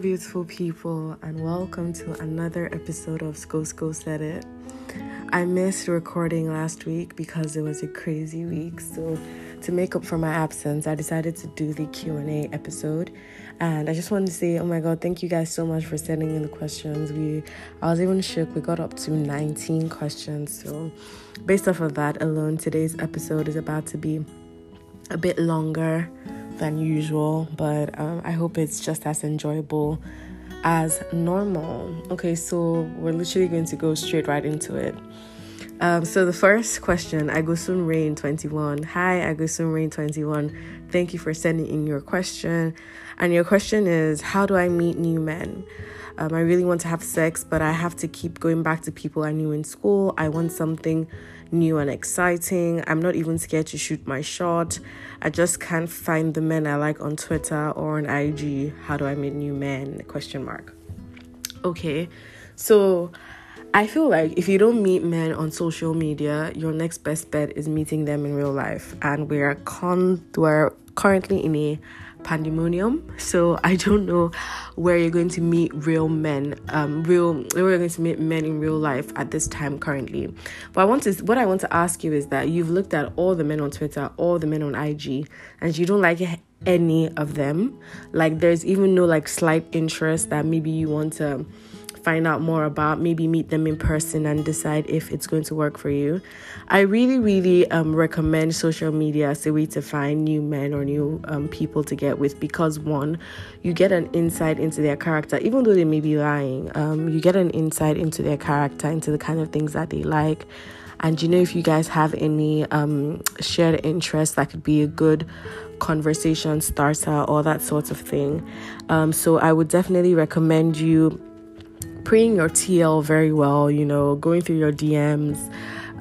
beautiful people, and welcome to another episode of Sko Sko Said It. I missed recording last week because it was a crazy week. So, to make up for my absence, I decided to do the Q&A episode. And I just wanted to say, oh my god, thank you guys so much for sending in the questions. We I was even shook. We got up to 19 questions. So, based off of that alone, today's episode is about to be a bit longer than usual, but um, I hope it's just as enjoyable as normal. Okay, so we're literally going to go straight right into it. Um, so the first question, Agusun Rain 21. Hi, Agusun Rain 21. Thank you for sending in your question. And your question is, how do I meet new men? Um, I really want to have sex, but I have to keep going back to people I knew in school. I want something new and exciting. I'm not even scared to shoot my shot. I just can't find the men I like on Twitter or on IG. How do I meet new men? Question mark. Okay, so I feel like if you don't meet men on social media, your next best bet is meeting them in real life. And we're con we're currently in a pandemonium. So I don't know where you're going to meet real men, um, real where you're going to meet men in real life at this time currently. But I want to what I want to ask you is that you've looked at all the men on Twitter, all the men on IG, and you don't like any of them. Like there's even no like slight interest that maybe you want to find out more about, maybe meet them in person and decide if it's going to work for you. I really, really um, recommend social media as a way to find new men or new um, people to get with because, one, you get an insight into their character, even though they may be lying, um, you get an insight into their character, into the kind of things that they like. And you know, if you guys have any um, shared interests, that could be a good conversation starter or that sort of thing. Um, so I would definitely recommend you preying your TL very well, you know, going through your DMs,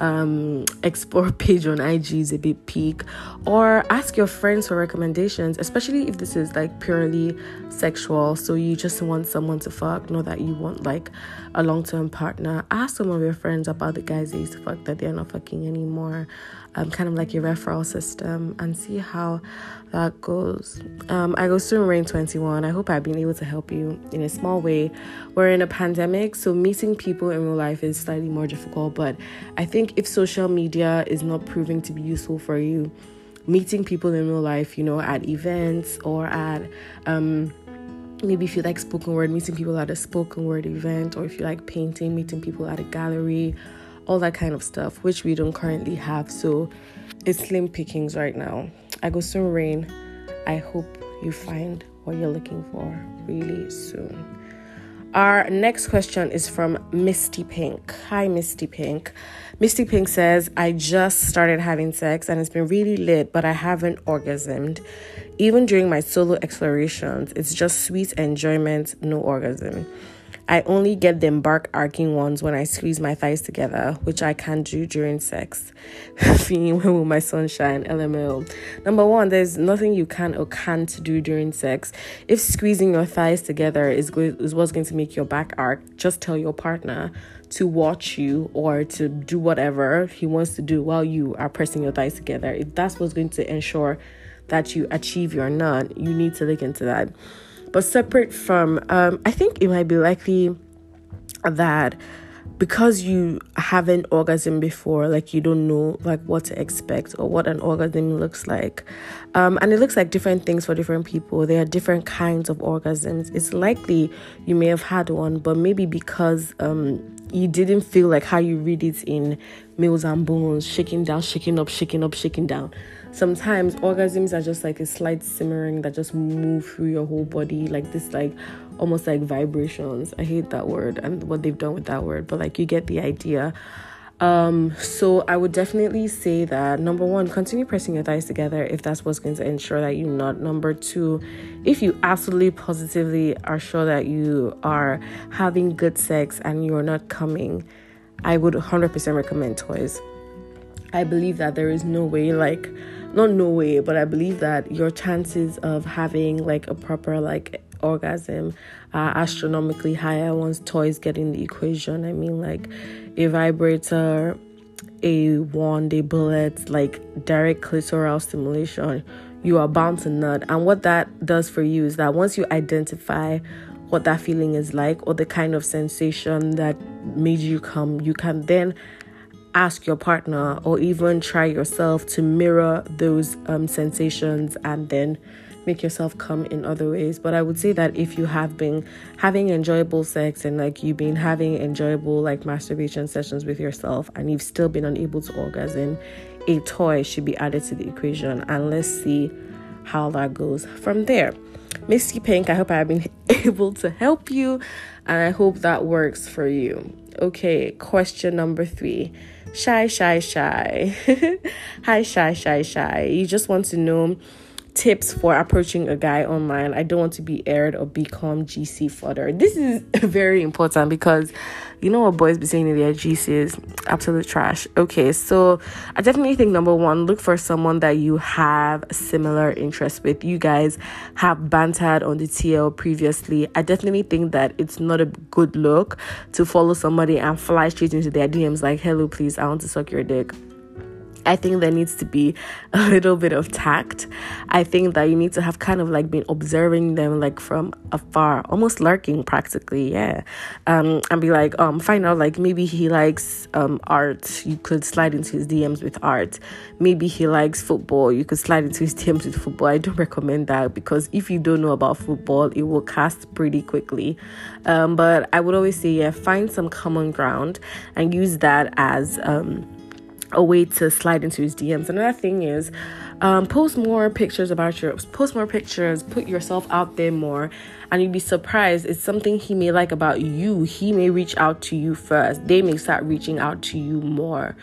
um, explore page on IG is a bit peak, or ask your friends for recommendations, especially if this is like purely sexual. So you just want someone to fuck, know that you want like a long term partner. Ask some of your friends about the guys they used to fuck that they're not fucking anymore. Um, kind of like your referral system and see how that goes. Um, I go soon rain 21. I hope I've been able to help you in a small way. We're in a pandemic, so meeting people in real life is slightly more difficult. But I think if social media is not proving to be useful for you, meeting people in real life, you know, at events or at um, maybe if you like spoken word, meeting people at a spoken word event, or if you like painting, meeting people at a gallery, all that kind of stuff, which we don't currently have. So it's slim pickings right now. I go soon rain. I hope you find what you're looking for really soon. Our next question is from Misty Pink. Hi, Misty Pink. Misty Pink says, I just started having sex and it's been really lit, but I haven't orgasmed. Even during my solo explorations, it's just sweet enjoyment, no orgasm. I only get the embark arcing ones when I squeeze my thighs together, which I can do during sex. Feeling when will my sunshine? LML. Number one, there's nothing you can or can't do during sex. If squeezing your thighs together is go- is what's going to make your back arc, just tell your partner to watch you or to do whatever he wants to do while you are pressing your thighs together. If that's what's going to ensure that you achieve your nut, you need to look into that. But separate from, um, I think it might be likely that because you haven't orgasm before like you don't know like what to expect or what an orgasm looks like. Um, and it looks like different things for different people. There are different kinds of orgasms. It's likely you may have had one but maybe because um, you didn't feel like how you read it in Mills and Boons shaking down shaking up shaking up shaking down sometimes orgasms are just like a slight simmering that just move through your whole body like this like almost like vibrations. I hate that word and what they've done with that word but like you get the idea. Um so i would definitely say that number one continue pressing your thighs together if that's what's going to ensure that you're not. Number two if you absolutely positively are sure that you are having good sex and you're not coming i would 100% recommend toys. I believe that there is no way like not no way, but I believe that your chances of having like a proper like orgasm are astronomically higher once toys get in the equation. I mean, like a vibrator, a wand, a bullet, like direct clitoral stimulation, you are bound to nut. And what that does for you is that once you identify what that feeling is like or the kind of sensation that made you come, you can then ask your partner or even try yourself to mirror those um, sensations and then make yourself come in other ways. But I would say that if you have been having enjoyable sex and like you've been having enjoyable like masturbation sessions with yourself and you've still been unable to orgasm, a toy should be added to the equation and let's see how that goes from there. Misty Pink, I hope I have been able to help you and I hope that works for you. Okay, question number three. Shy, shy, shy. Hi, shy, shy, shy. You just want to know tips for approaching a guy online. I don't want to be aired or become GC fodder. This is very important because you know what boys be saying in their GCs? Absolute trash. Okay, so I definitely think number one, look for someone that you have similar interests with. You guys have bantered on the TL previously. I definitely think that it's not a good look to follow somebody and fly straight into their DMs like, hello, please, I want to suck your dick. I think there needs to be a little bit of tact. I think that you need to have kind of like been observing them like from afar, almost lurking practically, yeah. Um, and be like, um, find out like maybe he likes um art. You could slide into his DMs with art. Maybe he likes football. You could slide into his DMs with football. I don't recommend that because if you don't know about football, it will cast pretty quickly. Um, but I would always say, yeah, find some common ground and use that as um a way to slide into his DMs. Another thing is um, post more pictures about your post more pictures, put yourself out there more, and you'd be surprised. It's something he may like about you. He may reach out to you first. They may start reaching out to you more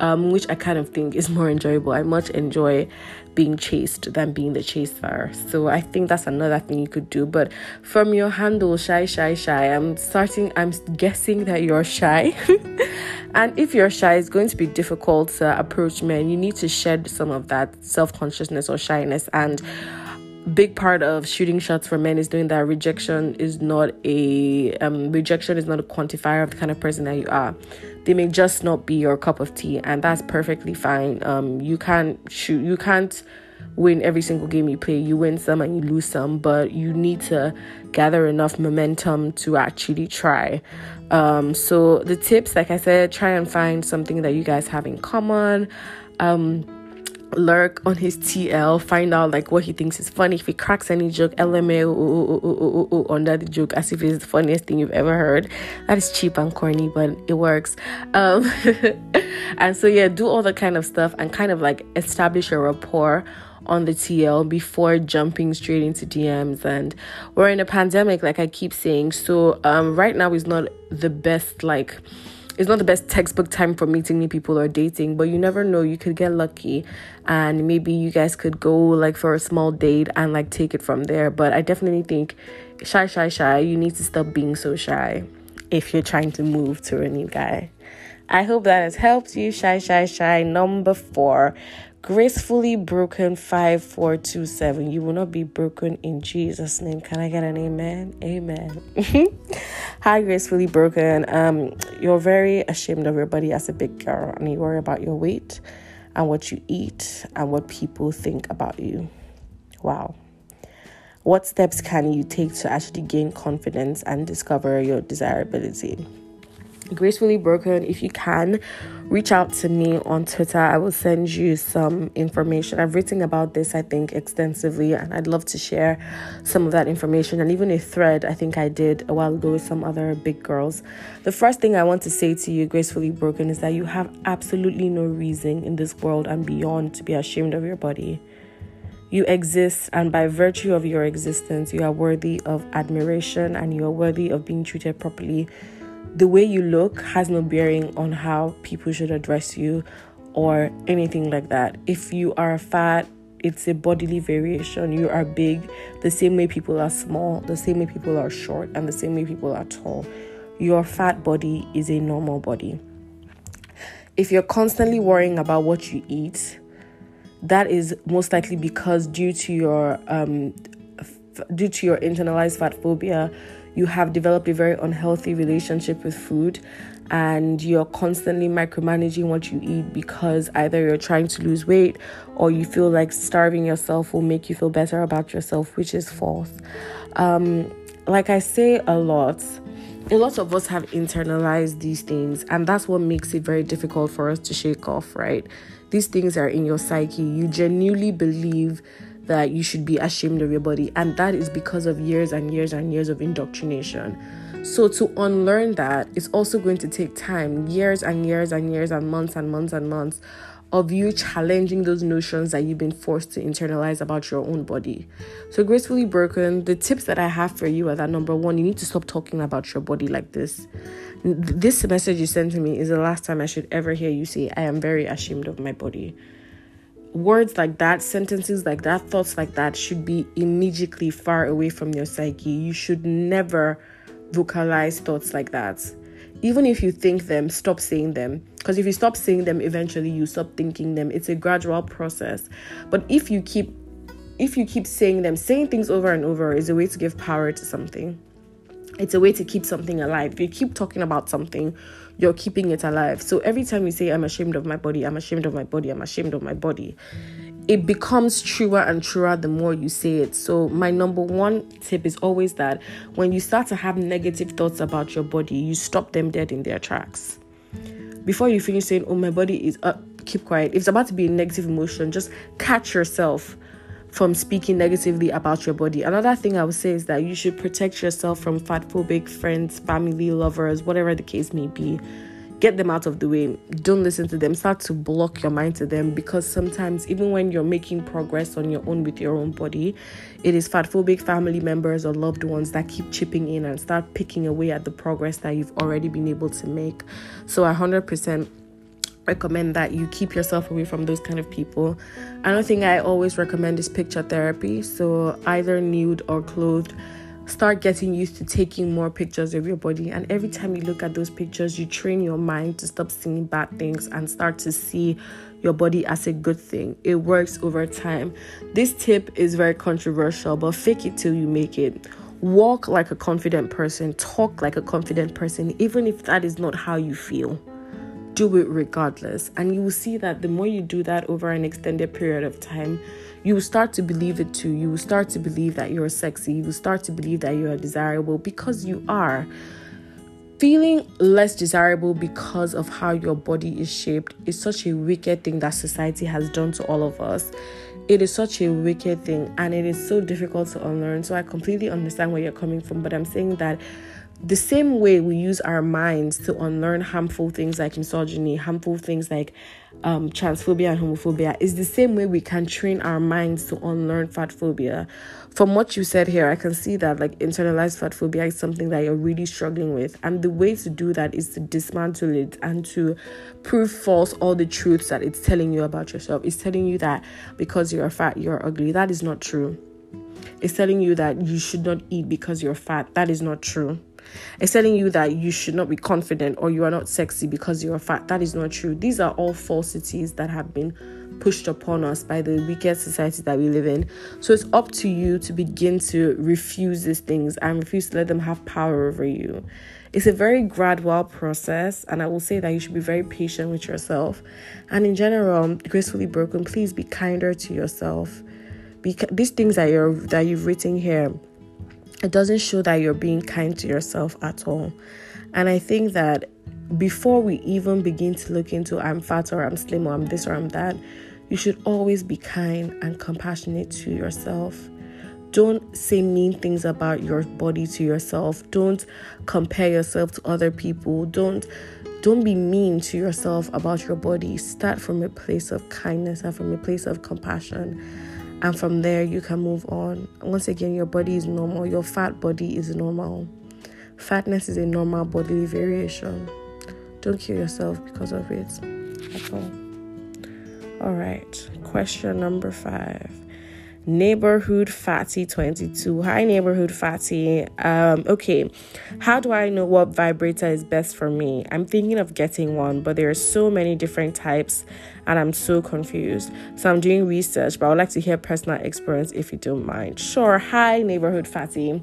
um, which I kind of think is more enjoyable. I much enjoy being chased than being the chaser. So I think that's another thing you could do. But from your handle, shy, shy, shy, I'm starting, I'm guessing that you're shy. and if you're shy, it's going to be difficult to approach men. You need to shed some of that self consciousness or shyness and big part of shooting shots for men is doing that rejection is not a um, rejection is not a quantifier of the kind of person that you are. They may just not be your cup of tea and that's perfectly fine. Um, you can't shoot you can't win every single game you play. You win some and you lose some but you need to gather enough momentum to actually try. Um, so the tips like i said try and find something that you guys have in common. Um, lurk on his TL, find out like what he thinks is funny. If he cracks any joke, LMAO under the joke as if it's the funniest thing you've ever heard. That is cheap and corny, but it works. Um, and so yeah, do all that kind of stuff and kind of like establish a rapport on the TL before jumping straight into DMs. And we're in a pandemic, like I keep saying. So um, right now is not the best like it's not the best textbook time for meeting new people or dating, but you never know. You could get lucky and maybe you guys could go like for a small date and like take it from there. But I definitely think shy, shy, shy, you need to stop being so shy if you're trying to move to a new guy. I hope that has helped you. Shy, shy, shy. Number four, gracefully broken 5427 you will not be broken in jesus name can i get an amen amen hi gracefully broken um you're very ashamed of your body as a big girl and you worry about your weight and what you eat and what people think about you. Wow. What steps can you take to actually gain confidence and discover your desirability gracefully broken. If you can reach out to me on twitter. I will send you some information. I've written about this i think extensively and i'd love to share some of that information and even a thread i think i did a while ago with some other big girls. The first thing i want to say to you gracefully broken is that you have absolutely no reason in this world and beyond to be ashamed of your body. You exist, and by virtue of your existence, you are worthy of admiration and you are worthy of being treated properly the way you look has no bearing on how people should address you or anything like that. If you are fat, it's a bodily variation. You are big, the same way people are small, the same way people are short, and the same way people are tall. Your fat body is a normal body. If you're constantly worrying about what you eat, that is most likely because due to your um, f- due to your internalized fat phobia, you have developed a very unhealthy relationship with food and you're constantly micromanaging what you eat because either you're trying to lose weight or you feel like starving yourself will make you feel better about yourself, which is false. Um, like I say a lot, a lot of us have internalized these things, and that's what makes it very difficult for us to shake off, right? These things are in your psyche. You genuinely believe that you should be ashamed of your body, and that is because of years and years and years of indoctrination. So, to unlearn that, it's also going to take time years and years and years and months and months and months of you challenging those notions that you've been forced to internalize about your own body. So, gracefully broken, the tips that I have for you are that number one, you need to stop talking about your body like this. This message you sent to me is the last time I should ever hear you say, I am very ashamed of my body. Words like that, sentences like that, thoughts like that should be immediately far away from your psyche. You should never vocalize thoughts like that even if you think them, stop saying them. Because if you stop saying them, eventually you stop thinking them. It's a gradual process. But if you keep if you keep saying them, saying things over and over is a way to give power to something. It's a way to keep something alive. If you keep talking about something, you're keeping it alive. So every time you say, I'm ashamed of my body, I'm ashamed of my body, I'm ashamed of my body, it becomes truer and truer the more you say it. So, my number one tip is always that when you start to have negative thoughts about your body, you stop them dead in their tracks. Before you finish saying, Oh, my body is up, keep quiet. If it's about to be a negative emotion, just catch yourself from speaking negatively about your body. Another thing I would say is that you should protect yourself from fat phobic friends, family, lovers, whatever the case may be get them out of the way. Don't listen to them. Start to block your mind to them because sometimes, even when you're making progress on your own with your own body, it is fatphobic family members or loved ones that keep chipping in and start picking away at the progress that you've already been able to make. So, I 100% recommend that you keep yourself away from those kind of people. Another thing I always recommend is picture therapy. So, either nude or clothed start getting used to taking more pictures of your body. And every time you look at those pictures, you train your mind to stop seeing bad things and start to see your body as a good thing. It works over time. This tip is very controversial, but fake it till you make it. Walk like a confident person, talk like a confident person, even if that is not how you feel. Do it regardless. And you will see that the more you do that over an extended period of time, you will start to believe it too. You will start to believe that you're sexy. You will start to believe that you are desirable because you are. Feeling less desirable because of how your body is shaped is such a wicked thing that society has done to all of us. It is such a wicked thing and it is so difficult to unlearn. So I completely understand where you're coming from, but I'm saying that the same way we use our minds to unlearn harmful things like misogyny, harmful things like um, transphobia and homophobia, is the same way we can train our minds to unlearn fat phobia. From what you said here, I can see that like internalized fat phobia is something that you're really struggling with, and the way to do that is to dismantle it and to prove false all the truths that it's telling you about yourself. It's telling you that because you're fat, you're ugly. That is not true. It's telling you that you should not eat because you're fat. That is not true. It's telling you that you should not be confident or you are not sexy because you're fat. That is not true. These are all falsities that have been pushed upon us by the wicked society that we live in. So it's up to you to begin to refuse these things and refuse to let them have power over you. It's a very gradual process, and I will say that you should be very patient with yourself. And in general, gracefully broken, please be kinder to yourself. Because these things that you're that you've written here it doesn't show that you're being kind to yourself at all. And I think that before we even begin to look into I'm fat or I'm slim or I'm this or I'm that, you should always be kind and compassionate to yourself. Don't say mean things about your body to yourself. Don't compare yourself to other people. Don't don't be mean to yourself about your body. Start from a place of kindness and from a place of compassion and from there you can move on. Once again, your body is normal, your fat body is normal. Fatness is a normal bodily variation. Don't kill yourself because of it at all. All right, question number five neighborhood fatty 22 hi neighborhood fatty um okay how do i know what vibrator is best for me i'm thinking of getting one but there are so many different types and i'm so confused. So i'm doing research but i would like to hear personal experience if you don't mind. Sure. Hi neighborhood fatty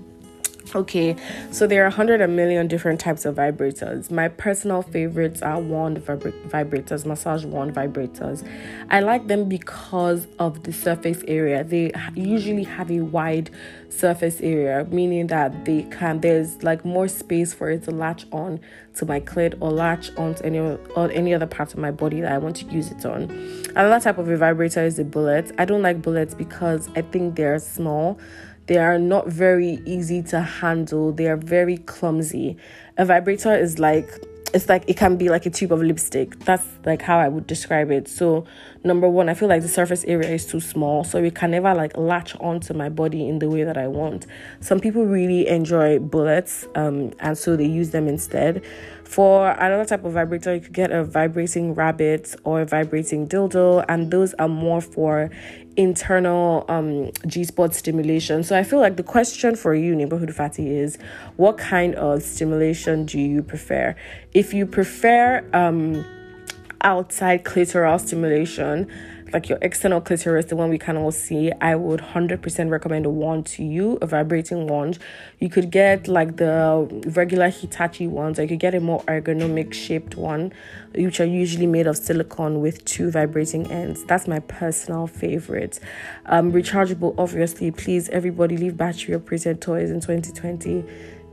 Okay, so there are a hundred a million different types of vibrators. My personal favorites are wand vibra- vibrators, massage wand vibrators. I like them because of the surface area. They usually have a wide surface area, meaning that they can there's like more space for it to latch on to my clit or latch onto any or any other part of my body that I want to use it on. Another type of a vibrator is a bullet. I don't like bullets because I think they're small they are not very easy to handle. They are very clumsy. A vibrator is like it's like it can be like a tube of lipstick. That's like how I would describe it. So, number one, I feel like the surface area is too small, so it can never like latch onto my body in the way that I want. Some people really enjoy bullets, um, and so they use them instead. For another type of vibrator, you could get a vibrating rabbit or a vibrating dildo, and those are more for internal um, G spot stimulation. So I feel like the question for you, neighborhood fatty, is what kind of stimulation do you prefer? If you prefer um, outside clitoral stimulation, like your external clitoris, the one we can all see, I would 100% recommend a wand to you, a vibrating wand. You could get like the regular Hitachi ones, or you could get a more ergonomic shaped one, which are usually made of silicone with two vibrating ends. That's my personal favorite. Um, rechargeable, obviously. Please, everybody, leave battery operated toys in 2020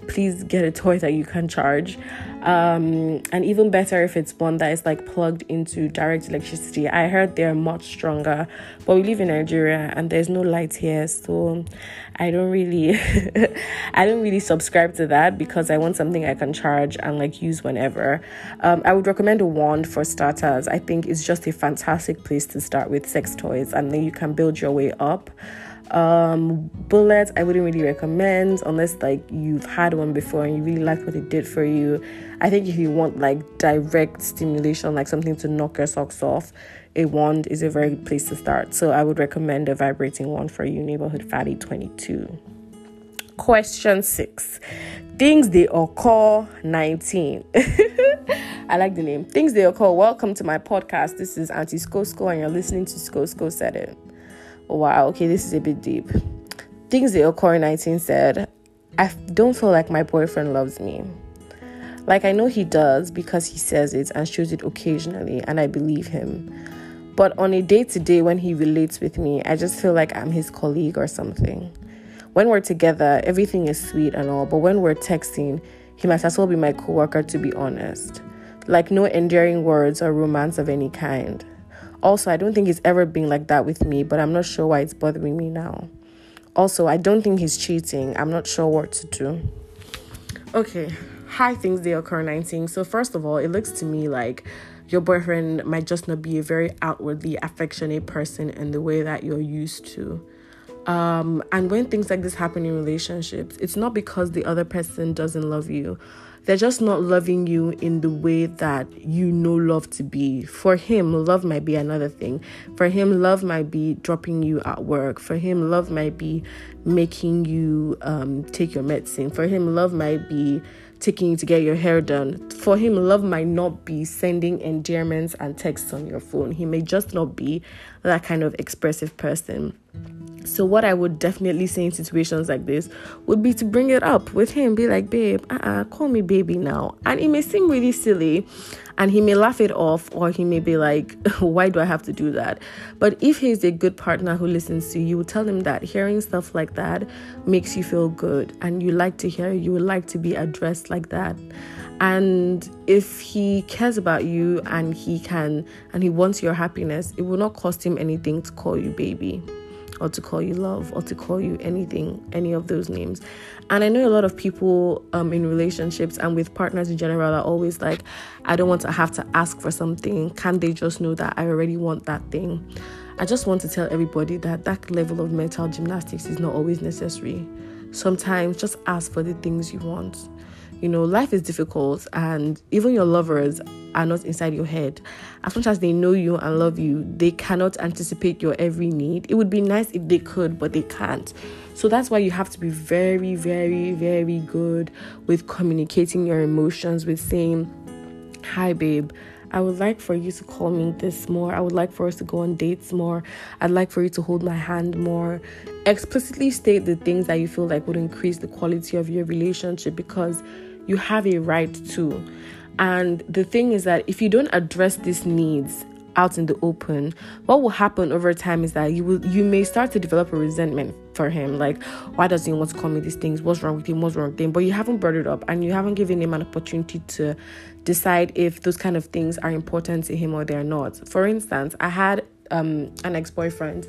please get a toy that you can charge. Um, and even better if it's one that is like plugged into direct electricity. I heard they're much stronger, but we live in Nigeria and there's no light here, so I don't really, I don't really subscribe to that because I want something I can charge and like use whenever. Um, I would recommend a wand for starters. I think it's just a fantastic place to start with sex toys, and then you can build your way up. Um, bullets, I wouldn't really recommend unless like you've had one before and you really like what it did for you. I think if you want like direct stimulation, like something to knock your socks off, a wand is a very good place to start. So I would recommend a vibrating one for you, neighborhood fatty 22. Question six things they occur 19 i like the name things they occur welcome to my podcast this is auntie Skosko, and you're listening to Skosko said it wow, okay, this is a bit deep. Things the Okori 19 said, I don't feel like my boyfriend loves me. Like, I know he does because he says it and shows it occasionally, and I believe him. But on a day to day, when he relates with me, I just feel like I'm his colleague or something. When we're together, everything is sweet and all, but when we're texting, he might as well be my coworker, to be honest. Like, no endearing words or romance of any kind. Also, I don't think he's ever been like that with me, but I'm not sure why it's bothering me now. Also, I don't think he's cheating. I'm not sure what to do. Okay, high things they occur 19. So, first of all, it looks to me like your boyfriend might just not be a very outwardly affectionate person in the way that you're used to. Um, and when things like this happen in relationships, it's not because the other person doesn't love you they're just not loving you in the way that you know love to be. For him, love might be another thing. For him, love might be dropping you at work. For him, love might be making you um, take your medicine. For him, love might be taking you to get your hair done. For him, love might not be sending endearments and texts on your phone. He may just not be that kind of expressive person. So, what I would definitely say in situations like this would be to bring it up with him, be like, babe, uh-uh, call me baby now. And it may seem really silly and he may laugh it off or he may be like, why do I have to do that? But if he's a good partner who listens to you, tell him that hearing stuff like that makes you feel good and you like to hear, you would like to be addressed like that. And if he cares about you and he can and he wants your happiness, it will not cost him anything to call you baby or to call you love or to call you anything, any of those names. And I know a lot of people um, in relationships and with partners in general are always like, I don't want to have to ask for something. Can they just know that I already want that thing? I just want to tell everybody that that level of mental gymnastics is not always necessary. Sometimes just ask for the things you want. You know, life is difficult, and even your lovers are not inside your head. As much as they know you and love you, they cannot anticipate your every need. It would be nice if they could, but they can't. So that's why you have to be very, very, very good with communicating your emotions, with saying, Hi, babe. I would like for you to call me this more. I would like for us to go on dates more. I'd like for you to hold my hand more. Explicitly state the things that you feel like would increase the quality of your relationship because you have a right to. And the thing is that if you don't address these needs out in the open, what will happen over time is that you will you may start to develop a resentment for him. Like, why does he want to call me these things? What's wrong with him? What's wrong with him? But you haven't brought it up and you haven't given him an opportunity to decide if those kind of things are important to him or they're not. For instance, I had um, an ex-boyfriend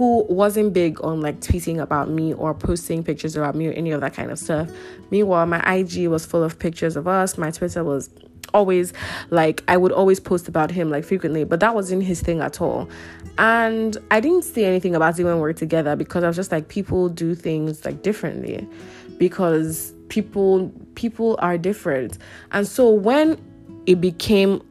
who wasn't big on like tweeting about me or posting pictures about me or any of that kind of stuff. Meanwhile, my IG was full of pictures of us. My Twitter was always like I would always post about him like frequently, but that wasn't his thing at all. And I didn't say anything about it when we were together because I was just like people do things like differently because people people are different. And so when it became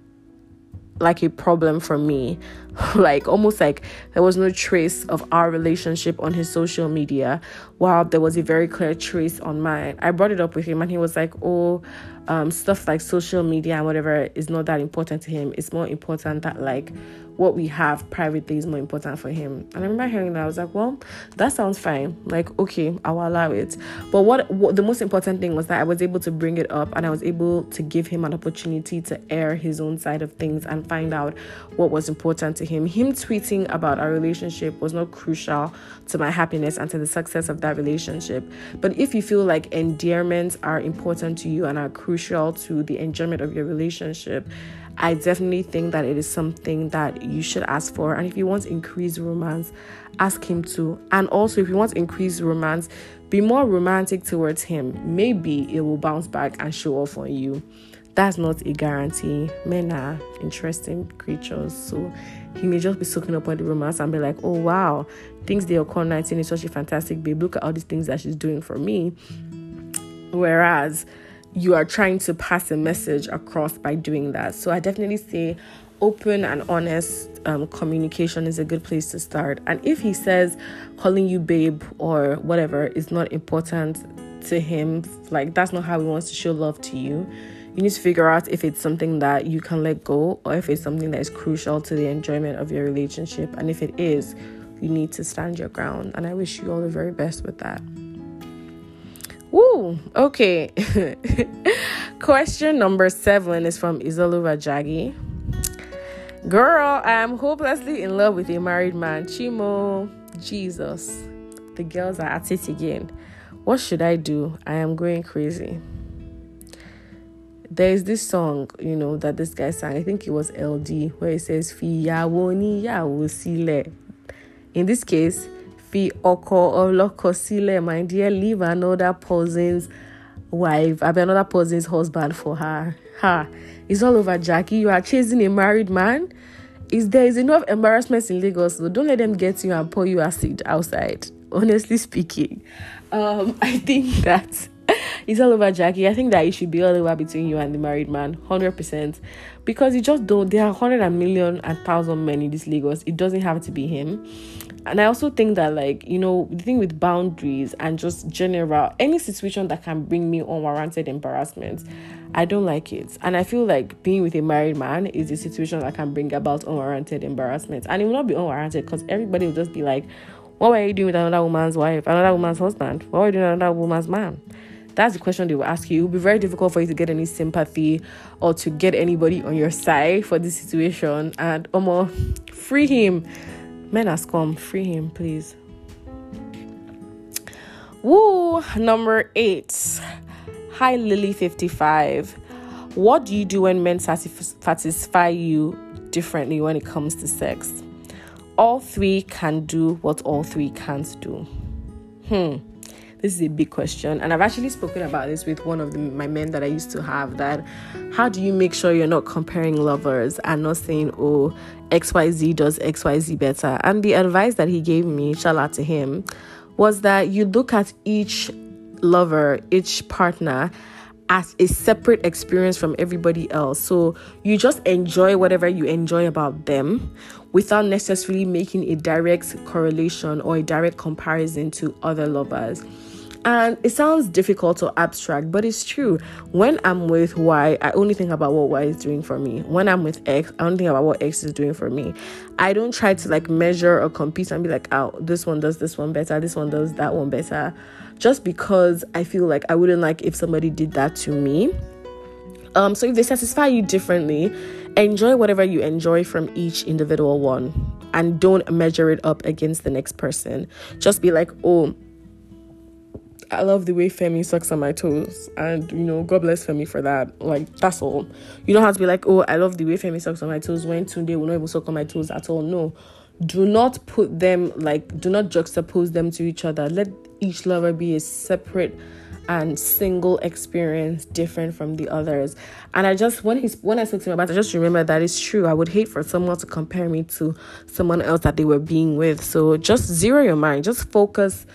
like a problem for me. Like almost like there was no trace of our relationship on his social media. While there was a very clear trace on mine. I brought it up with him and he was like oh um, stuff like social media and whatever is not that important to him. It's more important that like what we have privately is more important for him. And I remember hearing that I was like, well, that sounds fine. Like, okay, I'll allow it. But what, what the most important thing was that I was able to bring it up and I was able to give him an opportunity to air his own side of things and find out what was important to him. Him tweeting about our relationship was not crucial to my happiness and to the success of that relationship. But if you feel like endearments are important to you and are crucial to the enjoyment of your relationship, I definitely think that it is something that you should ask for. And if you want to increase romance, ask him to. And also, if you want to increase romance, be more romantic towards him. Maybe it will bounce back and show off on you. That's not a guarantee. Men are interesting creatures, so he may just be soaking up on the romance and be like, "Oh wow, things they are call 19 is such a fantastic babe. Look at all these things that she's doing for me." Whereas you are trying to pass a message across by doing that. So I definitely say open and honest um, communication is a good place to start. And if he says calling you babe or whatever is not important to him, like that's not how he wants to show love to you, you need to figure out if it's something that you can let go or if it's something that is crucial to the enjoyment of your relationship. And if it is, you need to stand your ground. And I wish you all the very best with that. Woo! Okay. Question number seven is from Izolu Rajagi. Girl, I am hopelessly in love with a married man. Chimo. Jesus. The girls are at it again. What should I do? I am going crazy. There is this song, you know, that this guy sang. I think it was LD, where it says, Fiyawoni Yawosile. In this case, fi ọlọ́kọ sílẹ̀ my dear leave another person's wife I be another person's husband for her ha it's all over Jackie you are chasing a married man is there is enough embarrassment in Lagos so don't let them get you and pour you acid outside honestly speaking um I think that it's all over Jackie. I think that it should be all over between you and the married man, 100%. Because you just don't, there are 100 and million and thousand men in this Lagos. It doesn't have to be him and i also think that like you know the thing with boundaries and just general any situation that can bring me unwarranted embarrassment i don't like it and i feel like being with a married man is a situation that can bring about unwarranted embarrassment and it will not be unwarranted because everybody will just be like what were you doing with another woman's wife another woman's husband what were you doing with another woman's man that's the question they will ask you. It will be very difficult for you to get any sympathy or to get anybody on your side for this situation. And Omo, free him. Men has come. Free him, please. Woo! Number eight. Hi, Lily55. What do you do when men satisfy you differently when it comes to sex? All three can do what all three can't do. Hmm. This is a big question, and I've actually spoken about this with one of the, my men that I used to have. That how do you make sure you're not comparing lovers and not saying, "Oh, XYZ does XYZ better?" And the advice that he gave me, shout out to him, was that you look at each lover, each partner as a separate experience from everybody else. So you just enjoy whatever you enjoy about them without necessarily making a direct correlation or a direct comparison to other lovers. And it sounds difficult or abstract, but it's true. When I'm with Y, I only think about what Y is doing for me. When I'm with X, I only think about what X is doing for me. I don't try to like measure or compete and be like, oh, this one does this one better, this one does that one better. Just because I feel like I wouldn't like if somebody did that to me. Um, so if they satisfy you differently, enjoy whatever you enjoy from each individual one and don't measure it up against the next person. Just be like, oh, I love the way Femi sucks on my toes, and you know, God bless Femi for that. Like that's all. You don't have to be like, oh, I love the way Femi sucks on my toes when Tunde will not even suck on my toes at all. No, do not put them like, do not juxtapose them to each other. Let each lover be a separate and single experience different from the others. And I just when he's when I spoke to him about it, I just remember that it's true. I would hate for someone to compare me to someone else that they were being with. So just zero your mind. Just focus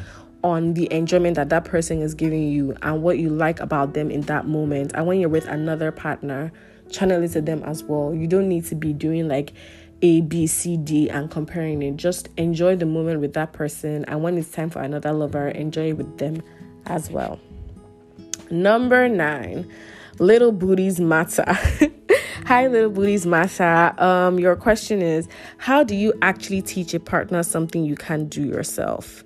on the enjoyment that that person is giving you and what you like about them in that moment. And when you're with another partner, channel it to them as well. You don't need to be doing like A, B, C, D and comparing it. Just enjoy the moment with that person. And when it's time for another lover, enjoy it with them as well. Number nine, little booties matter. Hi, little booties matter. Um, your question is How do you actually teach a partner something you can't do yourself?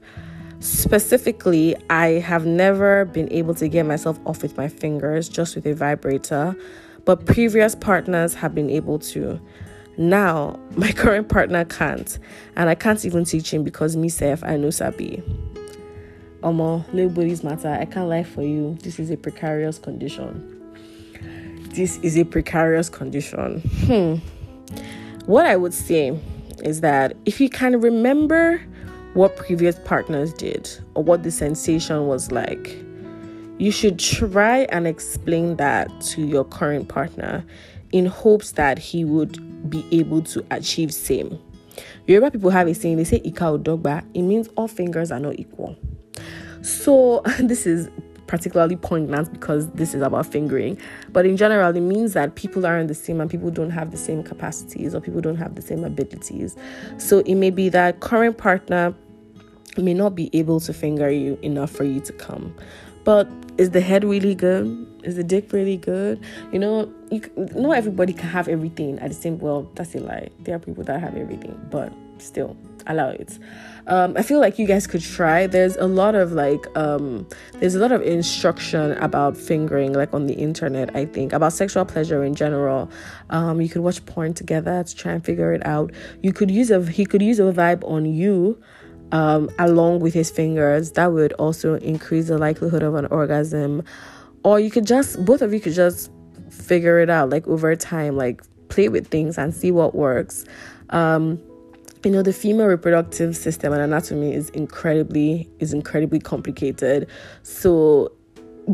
Specifically, I have never been able to get myself off with my fingers just with a vibrator, but previous partners have been able to. Now, my current partner can't, and I can't even teach him because myself I know Sabi. Omo, little booties matter. I can't lie for you. This is a precarious condition. This is a precarious condition. Hmm. What I would say is that if you can remember what previous partners did or what the sensation was like. You should try and explain that to your current partner in hopes that he would be able to achieve same. Yoruba people have a saying, they say Ika Odogba, it means all fingers are not equal. So this is particularly poignant because this is about fingering. But in general, it means that people aren't the same and people don't have the same capacities or people don't have the same abilities. So it may be that current partner may not be able to finger you enough for you to come. But is the head really good? Is the dick really good? You know, you, not everybody can have everything at the same. Well, that's a lie. There are people that have everything, but still, allow it. Um, I feel like you guys could try. There's a lot of like, um, there's a lot of instruction about fingering, like on the internet. I think about sexual pleasure in general. Um, you could watch porn together to try and figure it out. You could use a he could use a vibe on you. Um, along with his fingers, that would also increase the likelihood of an orgasm. Or you could just, both of you could just figure it out like over time, like play with things and see what works. Um, you know the female reproductive system and anatomy is incredibly is incredibly complicated. So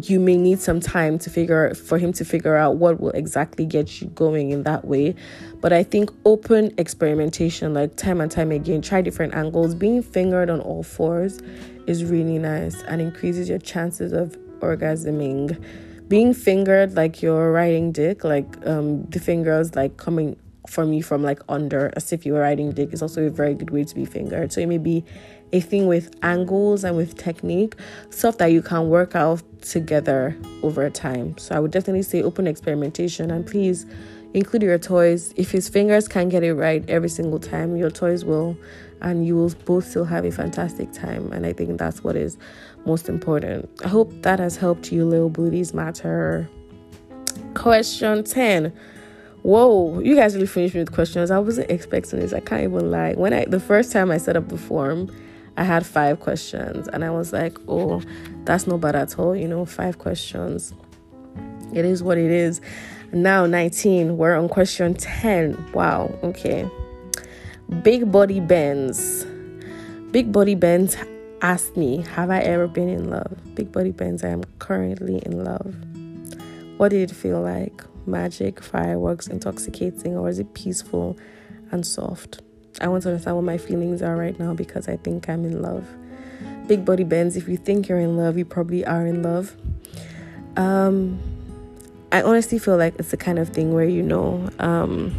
you may need some time to figure for him to figure out what will exactly get you going in that way. But i think open experimentation like time and time again try different angles. Being fingered on all fours is really nice and increases your chances of orgasming. Being fingered like you're riding dick like um the fingers like coming from you from like under as if you were riding dick is also a very good way to be fingered. So it may be a thing with angles and with technique, stuff that you can work out together over time. So I would definitely say open experimentation and please include your toys. If his fingers can get it right every single time, your toys will, and you will both still have a fantastic time. And I think that's what is most important. I hope that has helped you, little booties matter. Question 10 Whoa, you guys really finished me with questions. I wasn't expecting this. I can't even lie. When I the first time I set up the form, I had five questions and I was like, oh, that's not bad at all, you know, five questions. It is what it is. Now 19, we're on question 10. Wow, okay. Big body bends. Big body bends asked me, Have I ever been in love? Big body bends, I am currently in love. What did it feel like? Magic, fireworks, intoxicating, or is it peaceful and soft? I want to understand what my feelings are right now because I think I'm in love. Big body bends, if you think you're in love, you probably are in love. Um, I honestly feel like it's the kind of thing where you know, um,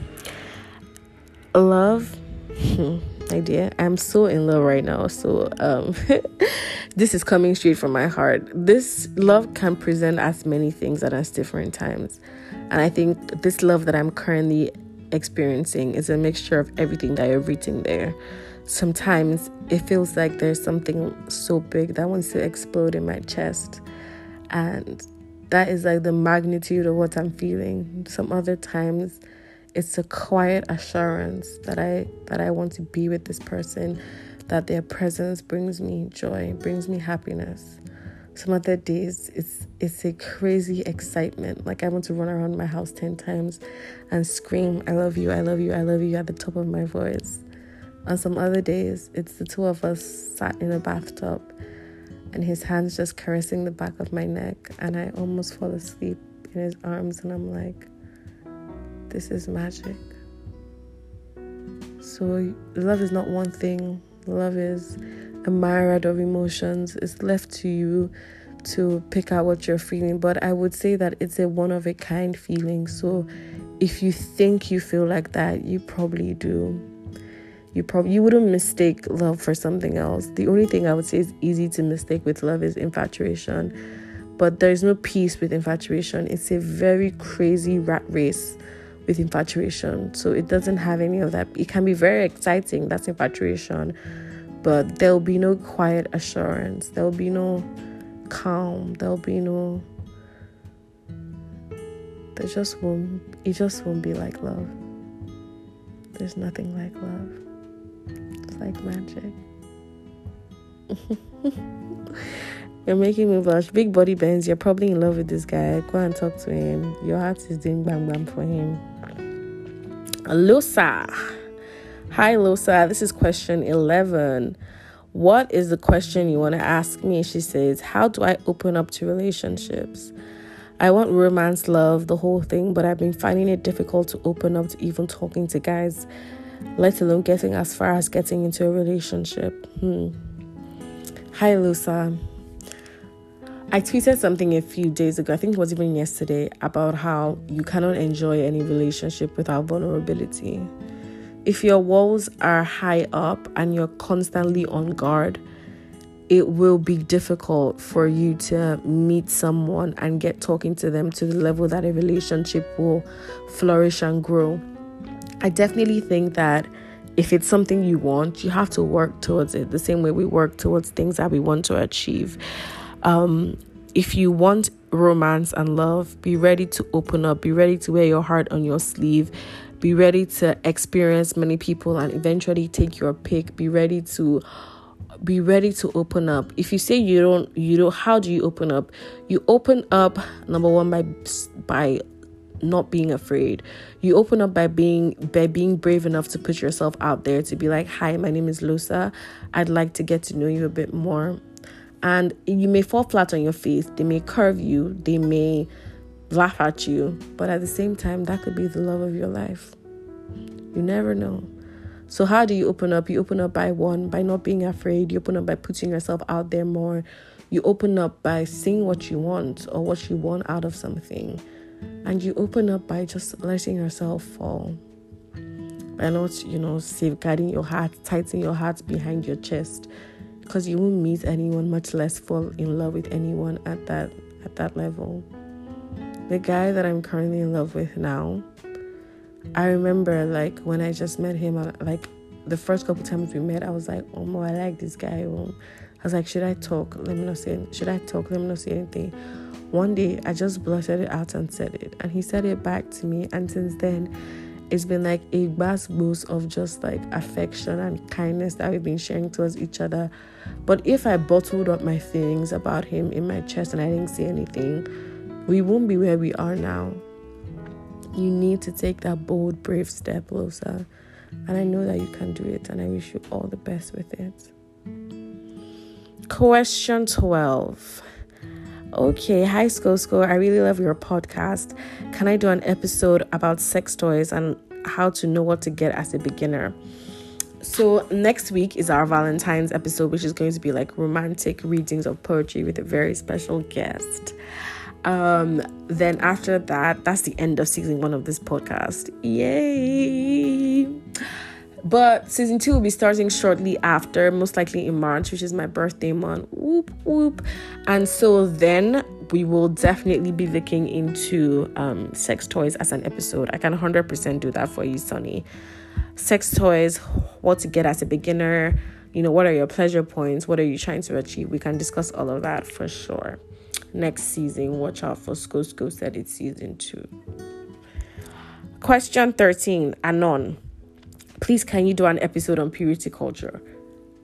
love. I my dear. I'm so in love right now. So um this is coming straight from my heart. This love can present as many things at as different times. And I think this love that I'm currently experiencing is a mixture of everything that you've written there. Sometimes it feels like there's something so big that wants to explode in my chest. And that is like the magnitude of what I'm feeling. Some other times it's a quiet assurance that I that I want to be with this person, that their presence brings me joy, brings me happiness. Some other days it's it's a crazy excitement. Like I want to run around my house 10 times and scream, I love you, I love you, I love you at the top of my voice. On some other days, it's the two of us sat in a bathtub and his hands just caressing the back of my neck and I almost fall asleep in his arms and I'm like this is magic. So, love is not one thing, love is a myriad of emotions. It's left to you to pick out what you're feeling, but I would say that it's a one of a kind feeling. So, if you think you feel like that, you probably do. You probably you wouldn't mistake love for something else. The only thing I would say is easy to mistake with love is infatuation. But there's no peace with infatuation. It's a very crazy rat race with infatuation. So it doesn't have any of that. It can be very exciting, that's infatuation, but there'll be no quiet assurance. There'll be no calm. There'll be no there just won't it just won't be like love. There's nothing like love. It's like magic. You're making me blush. Big body bends. You're probably in love with this guy. Go and talk to him. Your heart is doing bam bam for him. Lusa. Hi, Lusa. This is question 11. What is the question you want to ask me? She says, How do I open up to relationships? I want romance, love, the whole thing, but I've been finding it difficult to open up to even talking to guys, let alone getting as far as getting into a relationship. Hmm. Hi, Lusa. I tweeted something a few days ago, I think it was even yesterday, about how you cannot enjoy any relationship without vulnerability. If your walls are high up and you're constantly on guard, it will be difficult for you to meet someone and get talking to them to the level that a relationship will flourish and grow. I definitely think that if it's something you want, you have to work towards it the same way we work towards things that we want to achieve. Um, if you want romance and love, be ready to open up, be ready to wear your heart on your sleeve, be ready to experience many people and eventually take your pick, be ready to be ready to open up. If you say you don't you don't how do you open up? You open up number one by by not being afraid. You open up by being by being brave enough to put yourself out there to be like hi my name is lusa i'd like to get to know you a bit more. And you may fall flat on your face. They may curve you. They may laugh at you. But at the same time that could be the love of your life you never know. So how do you open up? You open up by one by not being afraid. You open up by putting yourself out there more. You open up by seeing what you want or what you want out of something. And you open up by just letting yourself fall. By not you know safeguarding your heart tightening your heart behind your chest. Because you won't meet anyone, much less fall in love with anyone at that at that level. The guy that I'm currently in love with now, I remember like when I just met him, like the first couple times we met, I was like, oh my, I like this guy. Oh. I was like, should I talk? Let me not say. Should I talk? Let me not say anything. One day, I just blurted it out and said it, and he said it back to me. And since then, it's been like a vast boost of just like affection and kindness that we've been sharing towards each other. But if I bottled up my feelings about him in my chest and I didn't say anything, we won't be where we are now. You need to take that bold, brave step, Lusa. And I know that you can do it, and I wish you all the best with it. Question 12. Okay, hi Sko Sko. I really love your podcast. Can I do an episode about sex toys and how to know what to get as a beginner? So, next week is our Valentine's episode, which is going to be like romantic readings of poetry with a very special guest. Um, then after that, that's the end of season one of this podcast. Yay! But season two will be starting shortly after, most likely in March, which is my birthday month. Whoop whoop. And so then we will definitely be looking into um, sex toys as an episode. I can 100% do that for you, Sonny. Sex toys, what to get as a beginner, you know, what are your pleasure points, what are you trying to achieve? We can discuss all of that for sure. Next season, watch out for Sko Sko said it's season two. Question 13 Anon. Please, can you do an episode on purity culture?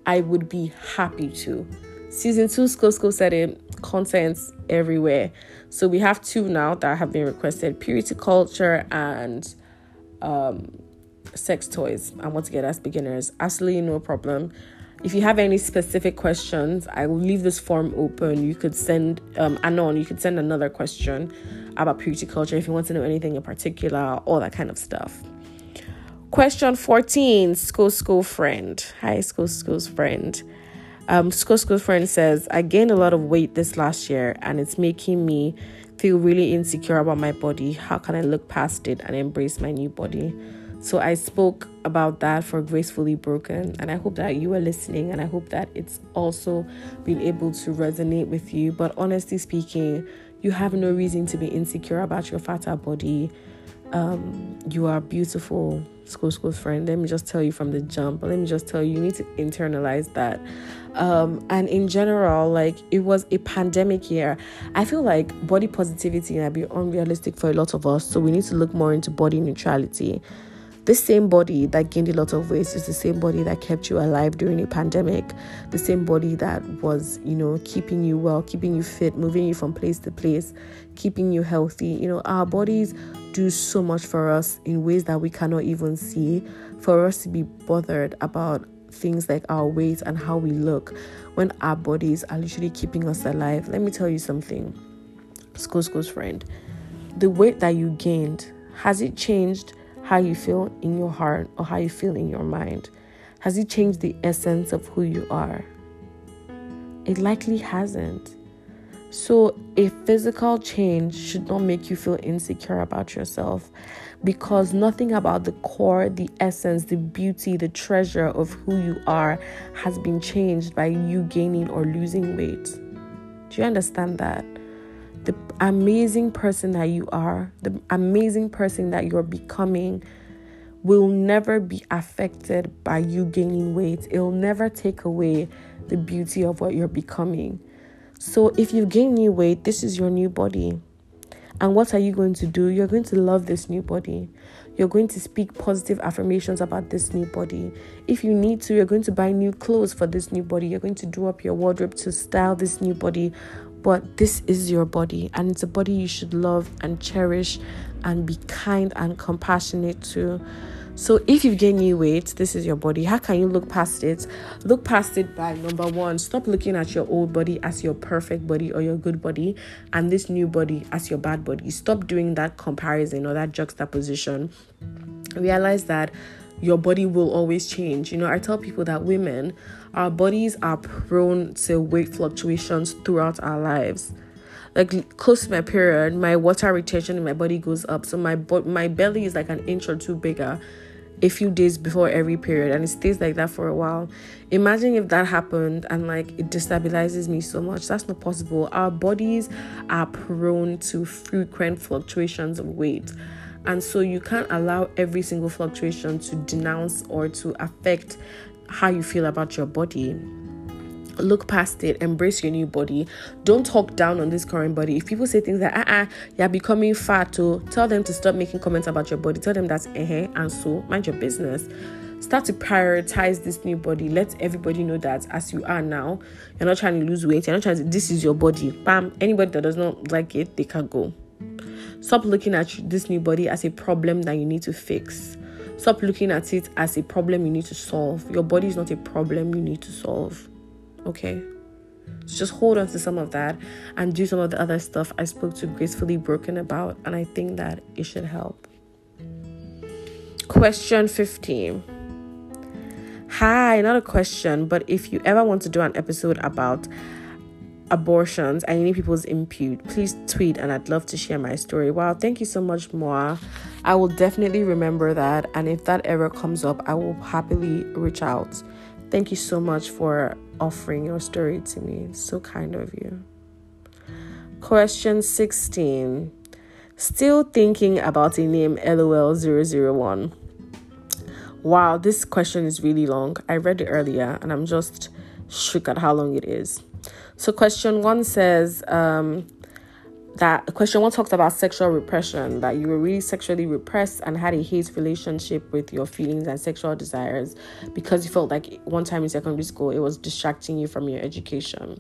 I would be happy to. Season two, Sko Sko said it, contents everywhere. So we have two now that have been requested purity culture and um, sex toys. I want to get as beginners. Absolutely no problem. If you have any specific questions, I will leave this form open. You could send um Anon, you could send another question about purity culture if you want to know anything in particular, all that kind of stuff. Question 14, Sko Sko friend. Hi, Sko Sko's friend. Um, Sko Sko's friend says, I gained a lot of weight this last year and it's making me feel really insecure about my body. How can I look past it and embrace my new body? So I spoke about that for Gracefully Broken, and I hope that you are listening, and I hope that it's also been able to resonate with you. But honestly speaking, you have no reason to be insecure about your fatter body. Um, you are beautiful, Sko Sko friend. Let me just tell you from the jump. Let me just tell you, you need to internalize that. Um, and in general, like it was a pandemic year. I feel like body positivity might be unrealistic for a lot of us. So we need to look more into body neutrality this same body that gained a lot of weight is the same body that kept you alive during a pandemic. The same body that was you know keeping you well keeping you fit moving you from place to place keeping you healthy. You know our bodies do so much for us in ways that we cannot even see for us to be bothered about things like our weight and how we look when our bodies are literally keeping us alive. Let me tell you something Sko Sko's friend. The weight that you gained has it changed how you feel in your heart or how you feel in your mind? Has it changed the essence of who you are? It likely hasn't. So, a physical change should not make you feel insecure about yourself because nothing about the core, the essence, the beauty, the treasure of who you are has been changed by you gaining or losing weight. Do you understand that? The amazing person that you are, the amazing person that you're becoming, will never be affected by you gaining weight. It'll never take away the beauty of what you're becoming. So, if you gain new weight, this is your new body. And what are you going to do? You're going to love this new body. You're going to speak positive affirmations about this new body. If you need to, you're going to buy new clothes for this new body. You're going to do up your wardrobe to style this new body but this is your body, and it's a body you should love and cherish and be kind and compassionate to. So, if you've gained new weight, this is your body. How can you look past it? Look past it by number one, stop looking at your old body as your perfect body or your good body, and this new body as your bad body. Stop doing that comparison or that juxtaposition. Realize that your body will always change. You know, I tell people that women, our bodies are prone to weight fluctuations throughout our lives. Like close to my period, my water retention in my body goes up, so my bo- my belly is like an inch or two bigger a few days before every period and it stays like that for a while. Imagine if that happened and like it destabilizes me so much. That's not possible. Our bodies are prone to frequent fluctuations of weight. And so you can't allow every single fluctuation to denounce or to affect how you feel about your body. Look past it, embrace your new body. Don't talk down on this current body. If people say things like, ah, uh-uh, you're becoming fat, to tell them to stop making comments about your body. Tell them that's eh, and so mind your business start to prioritize this new body. Let everybody know that as you are now, you're not trying to lose weight. You're not trying to. This is your body. Bam. Anybody that does not like it, they can go. Stop looking at this new body as a problem that you need to fix. Stop looking at it as a problem you need to solve. Your body is not a problem you need to solve. Okay? So just hold on to some of that and do some of the other stuff I spoke to Gracefully Broken about, and I think that it should help. Question 15. Hi, not a question, but if you ever want to do an episode about abortions and any people's input, please tweet and I'd love to share my story. Wow, thank you so much, Moa. I will definitely remember that. And if that ever comes up, I will happily reach out. Thank you so much for offering your story to me. So kind of you. Question 16. Still thinking about a name LOL001. Wow, this question is really long. I read it earlier and I'm just shook at how long it is. So, question one says um, that question one talks about sexual repression, that you were really sexually repressed and had a hate relationship with your feelings and sexual desires because you felt like one time in secondary school it was distracting you from your education.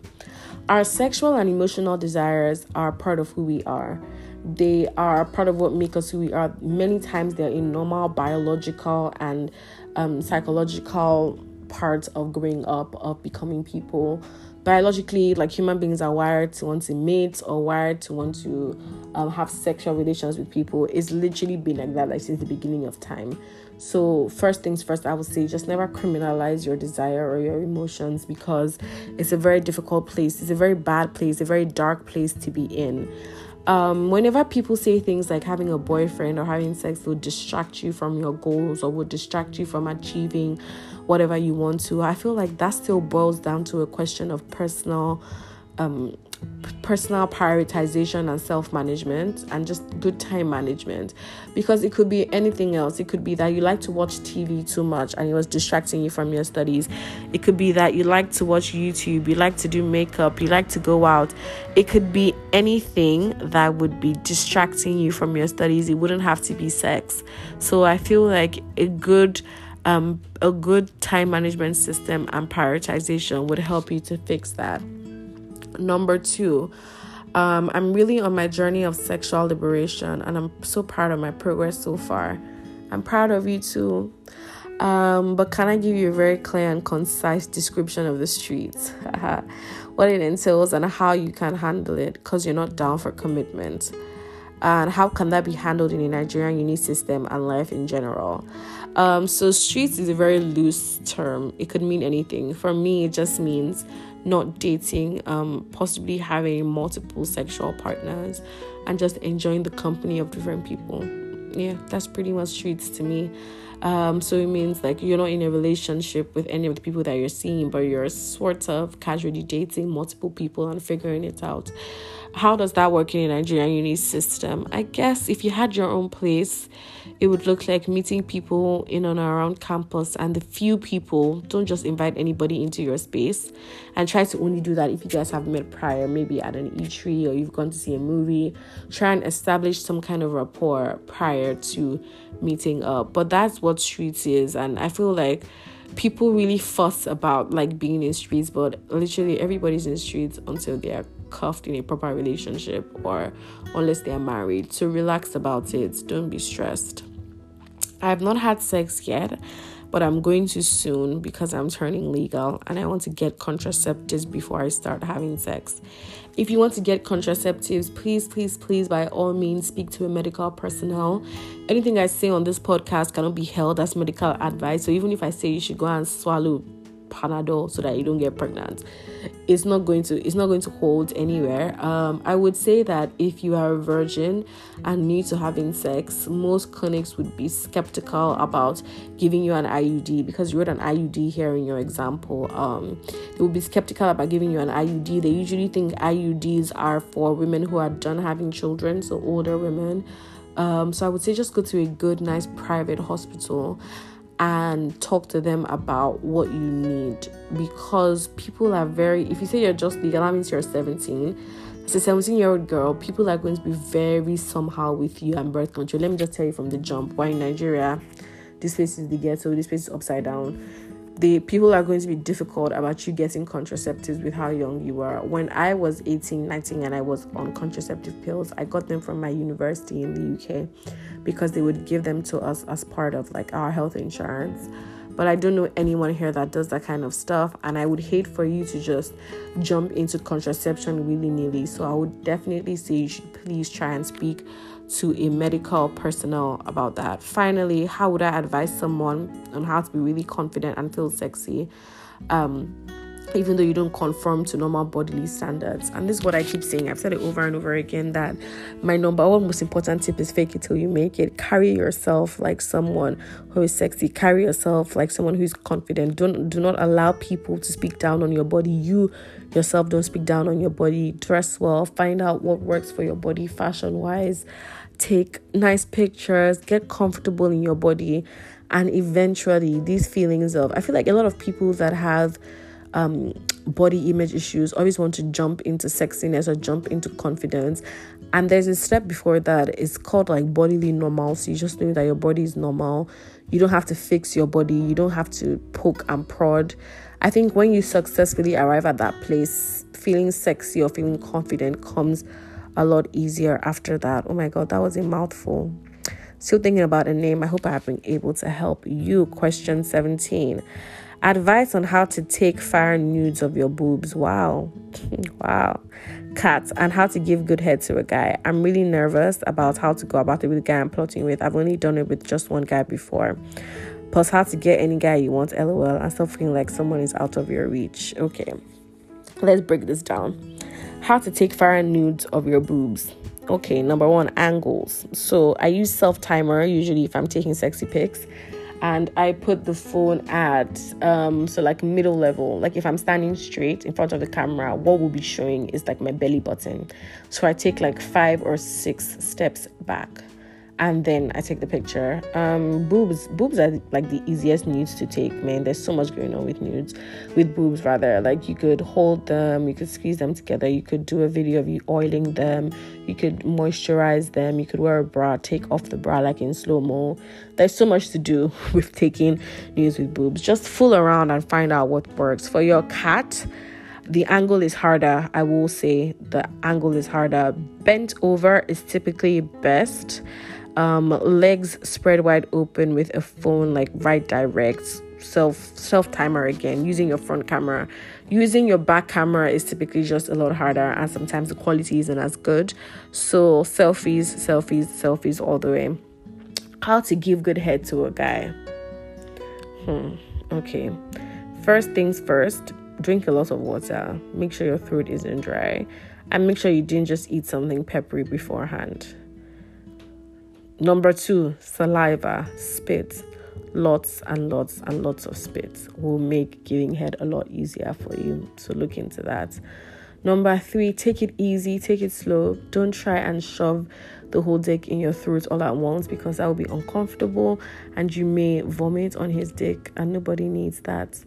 Our sexual and emotional desires are part of who we are. They are part of what make us who we are. Many times they're in normal biological and um, psychological parts of growing up, of becoming people biologically like human beings are wired to want to mate or wired to want to um, have sexual relations with people. It's literally been like that like since the beginning of time. So first things first i would say just never criminalize your desire or your emotions because it's a very difficult place. It's a very bad place a very dark place to be in um, whenever people say things like having a boyfriend or having sex will distract you from your goals or will distract you from achieving whatever you want to, I feel like that still boils down to a question of personal um, personal prioritization and self management and just good time management because it could be anything else. It could be that you like to watch TV too much and it was distracting you from your studies. It could be that you like to watch YouTube, you like to do makeup, you like to go out. It could be anything that would be distracting you from your studies. It wouldn't have to be sex. So I feel like a good um, a good time management system and prioritization would help you to fix that. Number two, um, I'm really on my journey of sexual liberation, and I'm so proud of my progress so far. I'm proud of you too. Um, but can I give you a very clear and concise description of the streets, what it entails, and how you can handle it because you're not down for commitment? And how can that be handled in a Nigerian uni system and life in general? Um, so, streets is a very loose term, it could mean anything. For me, it just means not dating, um, possibly having multiple sexual partners, and just enjoying the company of different people. Yeah, that's pretty much treats to me. Um, so it means like you're not in a relationship with any of the people that you're seeing, but you're sort of casually dating multiple people and figuring it out how does that work in a Nigerian uni system? I guess if you had your own place, it would look like meeting people in and around campus, and the few people don't just invite anybody into your space and try to only do that if you guys have met prior, maybe at an eatery or you've gone to see a movie. Try and establish some kind of rapport prior to meeting up. But that's what streets is, and I feel like people really fuss about like being in streets, but literally everybody's in streets until they're cuffed in a proper relationship or unless they are married. So relax about it. Don't be stressed. I have not had sex yet, but I'm going to soon because I'm turning legal and I want to get contraceptives before I start having sex. If you want to get contraceptives, please, please, please, by all means, speak to a medical personnel. Anything I say on this podcast cannot be held as medical advice. So even if I say you should go and swallow Panadol so that you don't get pregnant. It's not going to it's not going to hold anywhere. Um, I would say that if you are a virgin and new to having sex, most clinics would be skeptical about giving you an IUD because you wrote an IUD here in your example. Um, they would be skeptical about giving you an IUD. They usually think IUDs are for women who are done having children, so older women. Um, so I would say just go to a good, nice private hospital and talk to them about what you need. Because people are very if you say you're just legal that means you're 17 as a 17 year old girl people are going to be very somehow with you and birth control. Let me just tell you from the jump. Why in nigeria. This place is the ghetto. This place is upside down the people are going to be difficult about you getting contraceptives with how young you are. When I was 18, 19, and I was on contraceptive pills, I got them from my university in the UK because they would give them to us as part of like our health insurance. But I don't know anyone here that does that kind of stuff, and I would hate for you to just jump into contraception willy nilly. So I would definitely say you should please try and speak to a medical personnel about that. Finally, how would I advise someone on how to be really confident and feel sexy? Um, even though you don't conform to normal bodily standards. And this is what I keep saying. I've said it over and over again that my number one most important tip is fake it till you make it. Carry yourself like someone who is sexy. Carry yourself like someone who's confident. Don't do not allow people to speak down on your body. You yourself don't speak down on your body. Dress well. Find out what works for your body fashion wise. Take nice pictures. Get comfortable in your body. And eventually, these feelings of I feel like a lot of people that have um, body image issues always want to jump into sexiness or jump into confidence and there's a step before that it's called like bodily normal so you just know that your body is normal you don't have to fix your body you don't have to poke and prod i think when you successfully arrive at that place feeling sexy or feeling confident comes a lot easier after that oh my god that was a mouthful still thinking about a name i hope i have been able to help you question 17 Advice on how to take fire nudes of your boobs. Wow. wow. Cats and how to give good head to a guy. I'm really nervous about how to go about it with the guy I'm plotting with. I've only done it with just one guy before. Plus, how to get any guy you want, lol, and stop feeling like someone is out of your reach. Okay, let's break this down. How to take fire nudes of your boobs. Okay, number one, angles. So I use self timer usually if I'm taking sexy pics and I put the phone at um so like middle level. Like if I'm standing straight in front of the camera, what will be showing is like my belly button. So I take like five or six steps back and then I take the picture. Um, boobs, boobs are like the easiest nudes to take, man. There's so much going on with nudes, with boobs rather. Like you could hold them, you could squeeze them together, you could do a video of you oiling them, you could moisturize them, you could wear a bra, take off the bra like in slow mo. There's so much to do with taking nudes with boobs. Just fool around and find out what works for your cat the angle is harder i will say the angle is harder bent over is typically best um, legs spread wide open with a phone like right direct. Self self timer again using your front camera. Using your back camera is typically just a lot harder and sometimes the quality isn't as good. So selfies selfies selfies all the way. How to give good head to a guy. Hmm okay. First things first drink a lot of water. Make sure your throat isn't dry. And make sure you didn't just eat something peppery beforehand Number two, saliva, spit. Lots and lots and lots of spit will make giving head a lot easier for you. So look into that. Number three, take it easy, take it slow. Don't try and shove the whole dick in your throat all at once because that will be uncomfortable and you may vomit on his dick, and nobody needs that.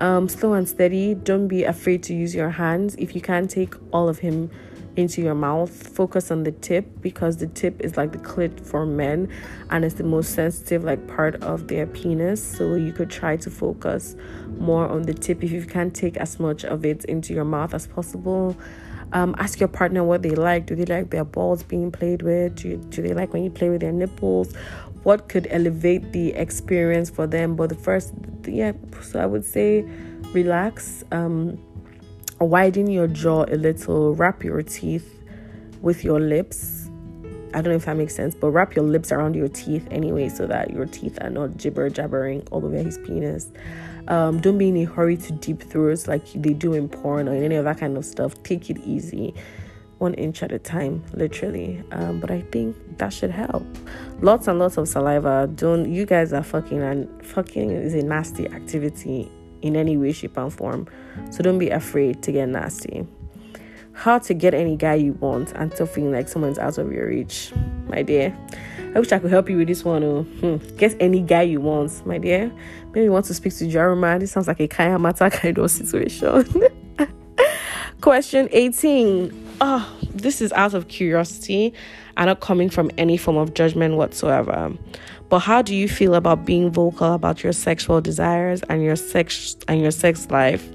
Um, slow and steady. Don't be afraid to use your hands. If you can't take all of him into your mouth. Focus on the tip because the tip is like the clit for men and it's the most sensitive like part of their penis. So you could try to focus more on the tip if you can't take as much of it into your mouth as possible. Um, ask your partner what they like. Do they like their balls being played with? Do, you, do they like when you play with their nipples? What could elevate the experience for them? But the first, yeah, so I would say relax. Um, widen your jaw a little, wrap your teeth with your lips. I don't know if that makes sense, but wrap your lips around your teeth anyway so that your teeth are not jibber jabbering all over his penis. Um, don't be in a hurry to deep throats like they do in porn or any of that kind of stuff. Take it easy, one inch at a time, literally. Um, but I think that should help. Lots and lots of saliva. Don't you guys are fucking and fucking is a nasty activity in any way, shape, and form. So don't be afraid to get nasty. How to get any guy you want and still feeling like someone's out of your reach, my dear. I wish I could help you with this one. Oh. Hmm. Get any guy you want, my dear. Maybe you want to speak to Jaruma. This sounds like a Kaya Mata kind of situation. Question 18. Oh, this is out of curiosity and not coming from any form of judgment whatsoever. But how do you feel about being vocal about your sexual desires and your sex and your sex life?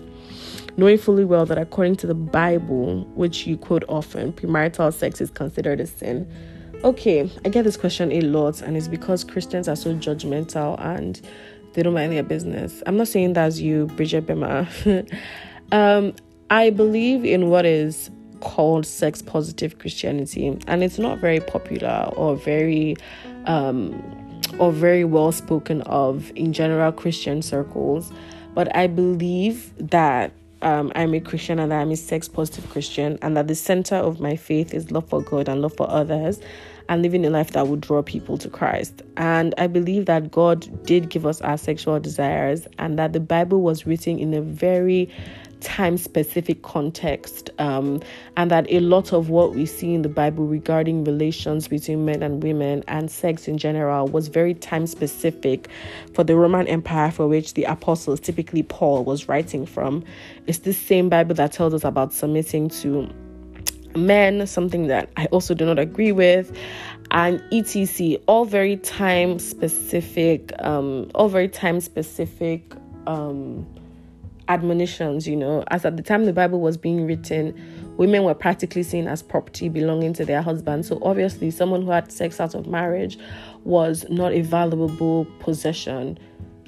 Knowing fully well that according to the Bible, which you quote often, premarital sex is considered a sin. Okay, I get this question a lot, and it's because Christians are so judgmental and they don't mind their business. I'm not saying that's you, Bridget Bema. um, I believe in what is called sex positive Christianity, and it's not very popular or very um, or very well spoken of in general Christian circles. But I believe that um, I'm a Christian and that I'm a sex positive Christian, and that the center of my faith is love for God and love for others, and living a life that would draw people to Christ. And I believe that God did give us our sexual desires, and that the Bible was written in a very time specific context, um, and that a lot of what we see in the Bible regarding relations between men and women and sex in general was very time specific for the Roman Empire, for which the apostles, typically Paul, was writing from. It's the same Bible that tells us about submitting to men, something that I also do not agree with, and etc. All very time specific, um, all very time specific um, admonitions, you know, as at the time the Bible was being written, women were practically seen as property belonging to their husband. So obviously, someone who had sex out of marriage was not a valuable possession.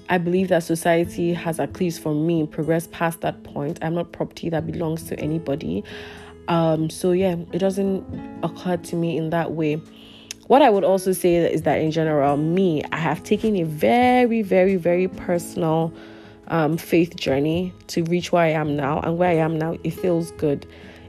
I believe that society has, at least for me, progressed past that point. I'm not property that belongs to anybody. Um, so yeah, it doesn't occur to me in that way. What I would also say is that in general, me, I have taken a very, very, very personal um, faith journey to reach where I am now. And where I am now, it feels good.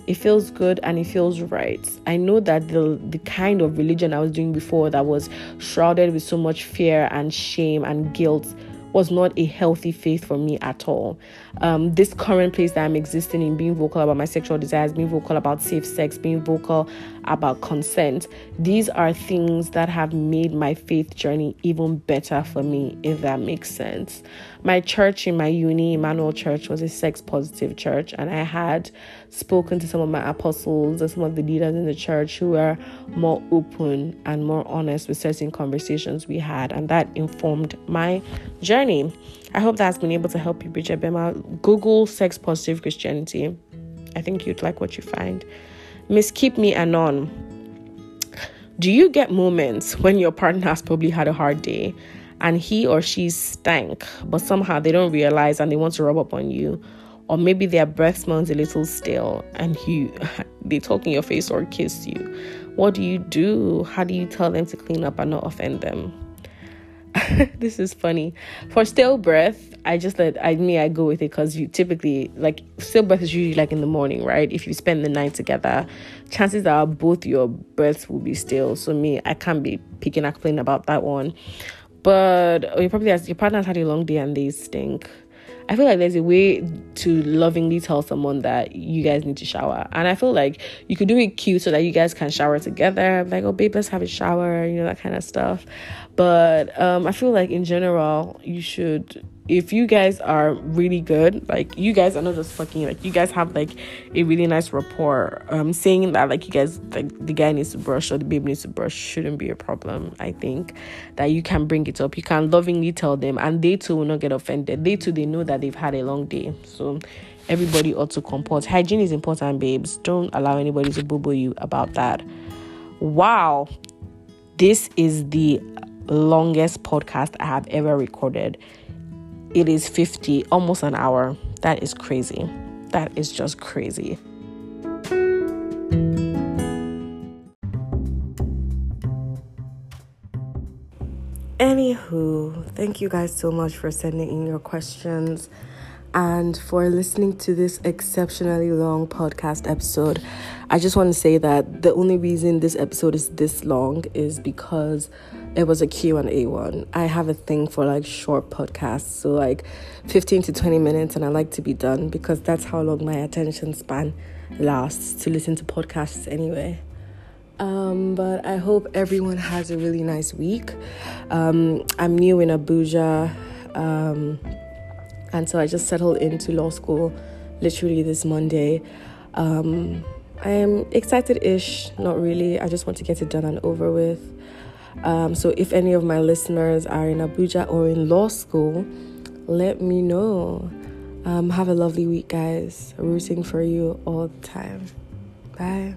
It feels good and it feels right. I know that the the kind of religion I was doing before that was shrouded with so much fear and shame and guilt was not a healthy faith for me at all. Um, this current place that I'm existing in, being vocal about my sexual desires, being vocal about safe sex, being vocal about consent, these are things that have made my faith journey even better for me, if that makes sense. My church in my uni, Emmanuel Church, was a sex positive church, and I had spoken to some of my apostles and some of the leaders in the church who were more open and more honest with certain conversations we had, and that informed my journey. I hope that's been able to help you, Bridget Bema. Google sex positive Christianity. I think you'd like what you find. Miss Keep Me Anon. Do you get moments when your partner has probably had a hard day and he or she stank, but somehow they don't realize and they want to rub up on you? Or maybe their breath smells a little stale and you they talk in your face or kiss you. What do you do? How do you tell them to clean up and not offend them? this is funny. For stale breath, I just let I mean I go with it because you typically like stale breath is usually like in the morning, right? If you spend the night together, chances are both your breaths will be stale. So me, I can't be picking and complaining about that one. But you probably has your partner's had a long day and they stink. I feel like there's a way to lovingly tell someone that you guys need to shower. And I feel like you could do it cute so that you guys can shower together. Like, oh, babe, let's have a shower, you know, that kind of stuff. But um, I feel like in general, you should if you guys are really good, like you guys are not just fucking, like you guys have like a really nice rapport. Um, saying that like you guys like the guy needs to brush or the babe needs to brush shouldn't be a problem. I think that you can bring it up. You can lovingly tell them, and they too will not get offended. They too they know that they've had a long day, so everybody ought to comport. Hygiene is important, babes. Don't allow anybody to boo you about that. Wow, this is the longest podcast I have ever recorded it is 50, almost an hour. That is crazy. That is just crazy. Anywho, thank you guys so much for sending in your questions and for listening to this exceptionally long podcast episode. I just want to say that the only reason this episode is this long is because it was a Q&A one. I have a thing for like short podcasts, so like 15 to 20 minutes and I like to be done because that's how long my attention span lasts to listen to podcasts anyway. Um, but I hope everyone has a really nice week. Um, I'm new in Abuja. Um, and so I just settled into law school literally this Monday. Um, I am excited ish, not really. I just want to get it done and over with. Um, so if any of my listeners are in Abuja or in law school, let me know. Um, have a lovely week, guys. Rooting for you all the time. Bye.